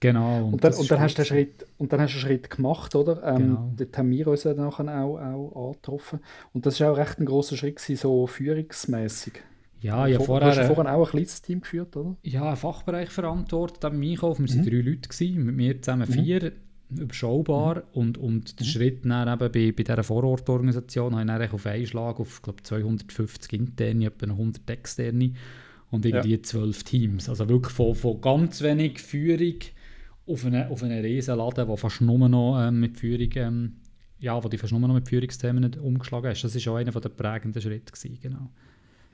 Genau. Und, und, dann, und dann, hast du einen Schritt, und dann hast du einen Schritt gemacht, oder? Ähm, genau. Dort haben wir uns nachher auch, auch angetroffen. Und das war auch recht ein grosser Schritt, gewesen, so führungsmäßig. Ja, ja vorher... Du hast vorher auch ein kleines Team geführt, oder? Ja, einen Fachbereich verantwortet am Einkauf. Wir waren mhm. drei Leute, gewesen, mit mir zusammen mhm. vier. Mhm überschaubar mhm. und, und der mhm. Schritt dann eben bei, bei dieser Vorortorganisation habe ich dann auf einen Schlag auf glaub, 250 interne, etwa 100 externe und irgendwie ja. 12 Teams. Also wirklich von, von ganz wenig Führung auf einen, auf einen riesen Laden, der fast nur noch ähm, mit Führung, ähm, ja, wo die fast nur noch mit Führungsthemen umgeschlagen ist. Das war auch einer der prägenden Schritte. Gewesen, genau.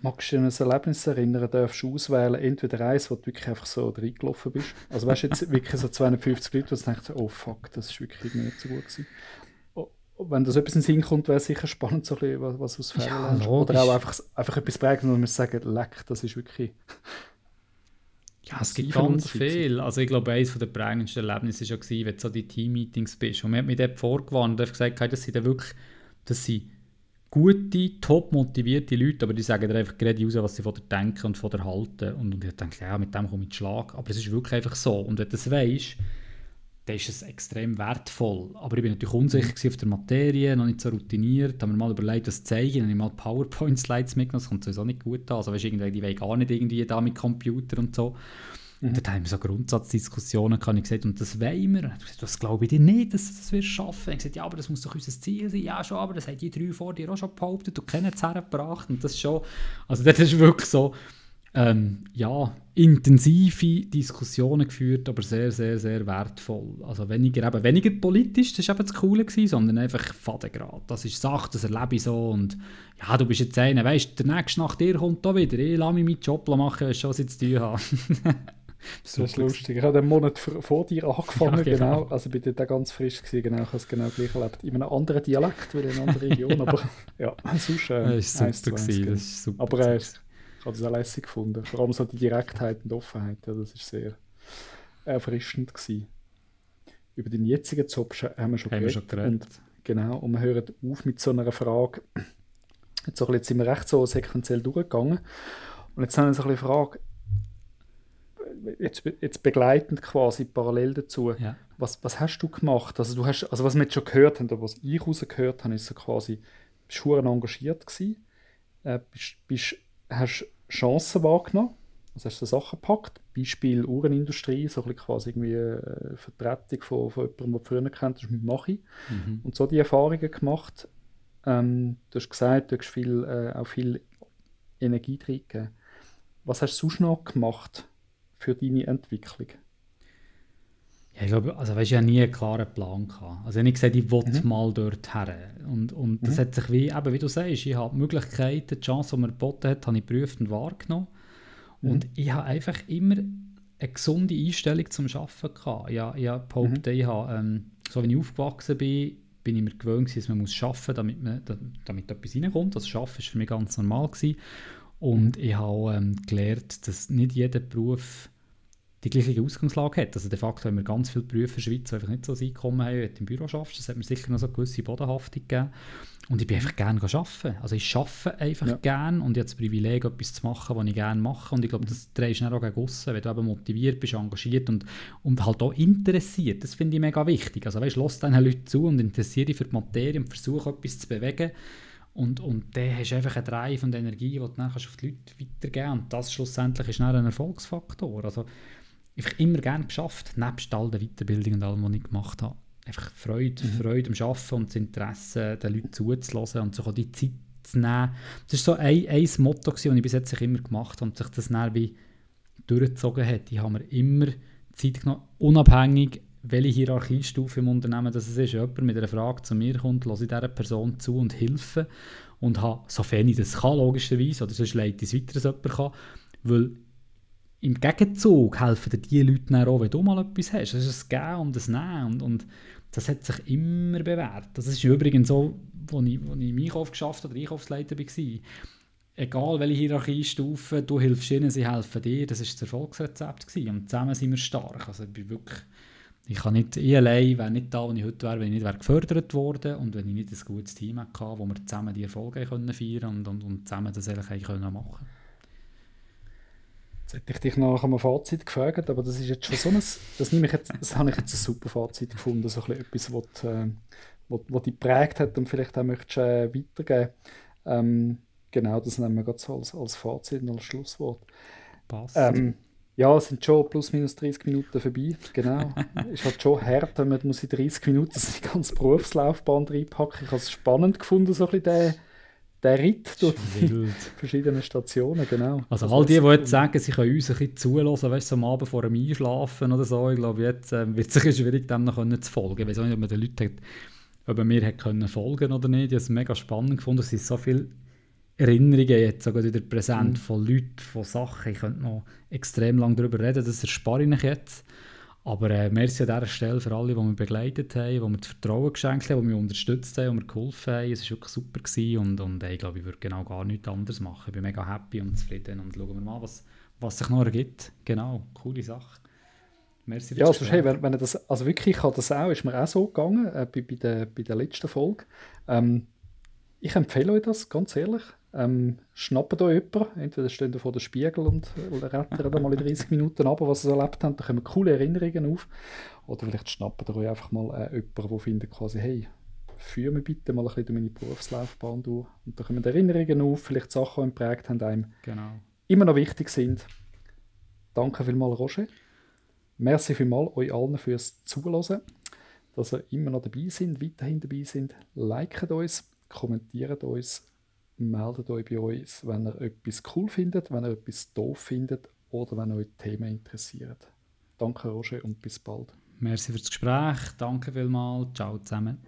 Magst du an ein Erlebnis erinnern, darfst du auswählen, entweder eins, wo du wirklich einfach so reingelaufen bist. Also weißt du jetzt wirklich so 250 Leute, du denkst, oh fuck, das ist wirklich nicht so gut gewesen. Oh, wenn das etwas in den Sinn kommt, wäre es sicher spannend, so ein bisschen, was, was aus Fällen ja. Oder auch einfach, einfach etwas prägen, wo man sagen, leck, das ist wirklich... Ja, es gibt ganz viel. Also ich glaube, eines der prägendsten Erlebnisse war ja, wenn du so die Team-Meetings bist. Und man hat mich dort vorgewarnt und gesagt, das sind wirklich, das sind gute, top motivierte Leute, aber die sagen dir einfach gerade raus, was sie von dir denken und von dir halten. Und, und ich denke, ja, mit dem komme ich Schlag. Aber es ist wirklich einfach so. Und wenn du das weißt, dann ist es extrem wertvoll. Aber ich bin natürlich unsicher auf der Materie, noch nicht so routiniert. Habe mir mal überlegt, was zeigen. Dann habe ich mal PowerPoint-Slides mitgenommen. Das kommt sowieso nicht gut an. Also, weißt, irgendwie, die wollen gar nicht irgendwie da mit Computer und so. Mhm. Dort haben wir so Grundsatzdiskussionen kann ich gesagt, und das wollen wir. Das glaube ich dir nicht, dass das wir schaffen. Ich gesagt, ja, aber das muss doch unser Ziel sein. Ja, schon, aber das haben die drei vor dir auch schon behauptet und kennen es hergebracht. Und das schon, also das ist wirklich so, ähm, ja, intensive Diskussionen geführt, aber sehr, sehr, sehr wertvoll. Also weniger, eben, weniger politisch, das war eben das Coole, gewesen, sondern einfach Fadengrad. Das ist Sache, das erlebe ich so und ja, du bist jetzt einer, weißt der nächste nach dir kommt da wieder, ich lasse mich meinen Job machen, was ich zu tun habe. Das ist lustig. Ich habe einen Monat vor dir angefangen, ja, genau. genau. Also bin da ganz frisch gewesen, genau. Ich habe es genau gleich erlebt. In einem anderen Dialekt, weil in einer anderen Region, aber ja, sonst äh, das ist super, gewesen, das ist super Aber äh, ich habe das auch lässig gefunden. Vor allem so die Direktheit und Offenheit, ja, das ist sehr erfrischend gewesen. Über den jetzigen Job haben wir schon, haben geredet. Wir schon geredet. Und, genau, und wir hören auf mit so einer Frage. Jetzt, jetzt sind wir recht so sequenziell durchgegangen. Und jetzt haben wir so eine Frage, jetzt, jetzt begleitend quasi parallel dazu, ja. was, was hast du gemacht? Also, du hast, also was wir jetzt schon gehört haben, oder was ich rausgehört habe, ist so quasi, bist du engagiert gewesen, äh, bist, bist, hast Chancen wahrgenommen, also hast du Sachen gepackt, Beispiel Uhrenindustrie, so ein quasi irgendwie äh, Vertretung von, von jemandem, den du früher kennt hast, mit Machi. Mhm. Und so die Erfahrungen gemacht. Ähm, du hast gesagt, du hast viel, äh, auch viel Energie drin Was hast du sonst noch gemacht? Für deine Entwicklung? Ja, ich glaube, also weißt, ich habe nie einen klaren Plan gehabt. Also ich habe gesagt, ich will mhm. mal dort her. Und, und das mhm. hat sich wie, eben wie du sagst, ich habe die Möglichkeiten, die Chance, die man geboten hat, habe ich geprüft und wahrgenommen. Mhm. Und ich habe einfach immer eine gesunde Einstellung zum Arbeiten gehabt. Ich, ich habe behauptet, mhm. ich habe, ähm, so wie ich aufgewachsen bin, bin ich mir gewöhnt, dass man muss arbeiten muss, damit, man, damit etwas reinkommt. Das Arbeiten war für mich ganz normal. Gewesen. Und ich habe ähm, gelernt, dass nicht jeder Beruf die gleiche Ausgangslage hat. Also de facto haben wir ganz viele Berufe in der Schweiz, die einfach nicht so ein Einkommen haben, wenn du im Büro schaffst. Das hat mir sicher noch so eine gewisse Bodenhaftung gegeben. Und ich bin einfach gerne arbeiten. Also ich arbeite einfach ja. gerne und ich habe das Privileg, etwas zu machen, was ich gerne mache. Und ich glaube, das drehst du auch gegen aussen, wenn du eben motiviert bist, engagiert und, und halt auch interessiert. Das finde ich mega wichtig. Also weißt, lass diesen Leuten zu und interessiere dich für die Materie und versuche etwas zu bewegen. Und, und dann hast du einfach einen Drive und Energie, die du dann auf die Leute weitergeben kannst. Und das schlussendlich ist dann ein Erfolgsfaktor. Also einfach immer gerne geschafft, nebst all der Weiterbildung und allem, was ich gemacht habe. Einfach Freude, mhm. Freude am Arbeiten und das Interesse, den Leuten zuzulassen und sich auch die Zeit zu nehmen. Das war so ein, ein Motto, das ich bis jetzt immer gemacht habe und sich das dann wie durchgezogen hat. Ich habe mir immer Zeit genommen, unabhängig, welche Hierarchiestufe im Unternehmen das ist. Jemand mit einer Frage zu mir kommt, lasse ich dieser Person zu und helfe und habe, sofern ich das kann, logischerweise, oder sonst leite ich es weiter, dass jemand kann, weil im Gegenzug helfen dir die Leute dann auch, wenn du mal etwas hast. Das ist ein Geben und ein Nehmen. Und, und das hat sich immer bewährt. Das ist übrigens so, als ich, als ich im Einkauf geschafft oder Einkaufsleiter war. Egal welche Hierarchiestufe, du hilfst ihnen, sie helfen dir. Das war das Erfolgsrezept. Gewesen. Und zusammen sind wir stark. Also ich bin wirklich... Ich kann nicht, ich allein wäre nicht da, wo ich heute wäre, wenn ich nicht wäre gefördert worden und wenn ich nicht ein gutes Team hatte, wo wir zusammen die Erfolge können feiern und, und, und zusammen das eigentlich machen können. Jetzt hätte ich dich nach einem Fazit gefragt, aber das ist jetzt schon so ein, das, nehme ich jetzt, das habe ich jetzt ein super Fazit gefunden, so ein etwas, was, äh, was, was dich geprägt hat und vielleicht auch möchtest äh, weitergeben. Ähm, genau, das nehmen wir gerade so als, als Fazit und als Schlusswort. Passt. Ähm, ja, es sind schon plus minus 30 Minuten vorbei, genau. ist halt schon hart, wenn man muss in 30 Minuten die ganze Berufslaufbahn reinpacken. Ich habe es spannend gefunden, so ein bisschen der Ritt durch die verschiedenen Stationen, genau. Also all die, die jetzt sagen, sie können uns ein bisschen zulassen, weißt du, am Abend vor dem Einschlafen oder so, ich glaube, jetzt äh, wird es schwierig, dem noch zu folgen. Ich weiß auch nicht, ob man den Leuten hat, ob man mir hat können folgen oder nicht. Ich habe es mega spannend gefunden, es sind so viele Erinnerungen jetzt sogar wieder präsent mhm. von Leuten, von Sachen. Ich könnte noch extrem lange darüber reden, das erspare ich jetzt. Aber äh, merci an dieser Stelle für alle, die mich begleitet haben, die mir das Vertrauen geschenkt haben, die mich unterstützt haben, die mir geholfen haben. Es war wirklich super gewesen und, und äh, ich glaube, ich würde genau gar nichts anderes machen. Ich bin mega happy und zufrieden und schauen wir mal, was, was sich noch ergibt. Genau, coole Sache. Merci ja, also, hey, wenn, wenn das, also wirklich, ich habe das auch, ist mir auch so gegangen, äh, bei, bei, der, bei der letzten Folge. Ähm, ich empfehle euch das, ganz ehrlich. Ähm, schnappt euch jemanden, entweder stehen ihr vor dem Spiegel und retten mal in 30 Minuten ab, was ihr erlebt habt, da kommen coole Erinnerungen auf. Oder vielleicht schnappt ihr euch einfach mal äh, jemanden, der findet quasi, hey, führe mich bitte mal ein bisschen durch meine Berufslaufbahn durch. Und da kommen Erinnerungen auf, vielleicht Sachen, die geprägt haben, einem genau. immer noch wichtig sind. Danke vielmals, Roger. Merci vielmals euch allen fürs Zuhören, dass ihr immer noch dabei sind, weiterhin dabei sind. Liket uns, kommentiert uns, meldet euch bei uns, wenn ihr etwas cool findet, wenn ihr etwas doof findet oder wenn euch Themen interessiert. Danke, Roger, und bis bald. Merci fürs Gespräch. Danke vielmals. Ciao zusammen.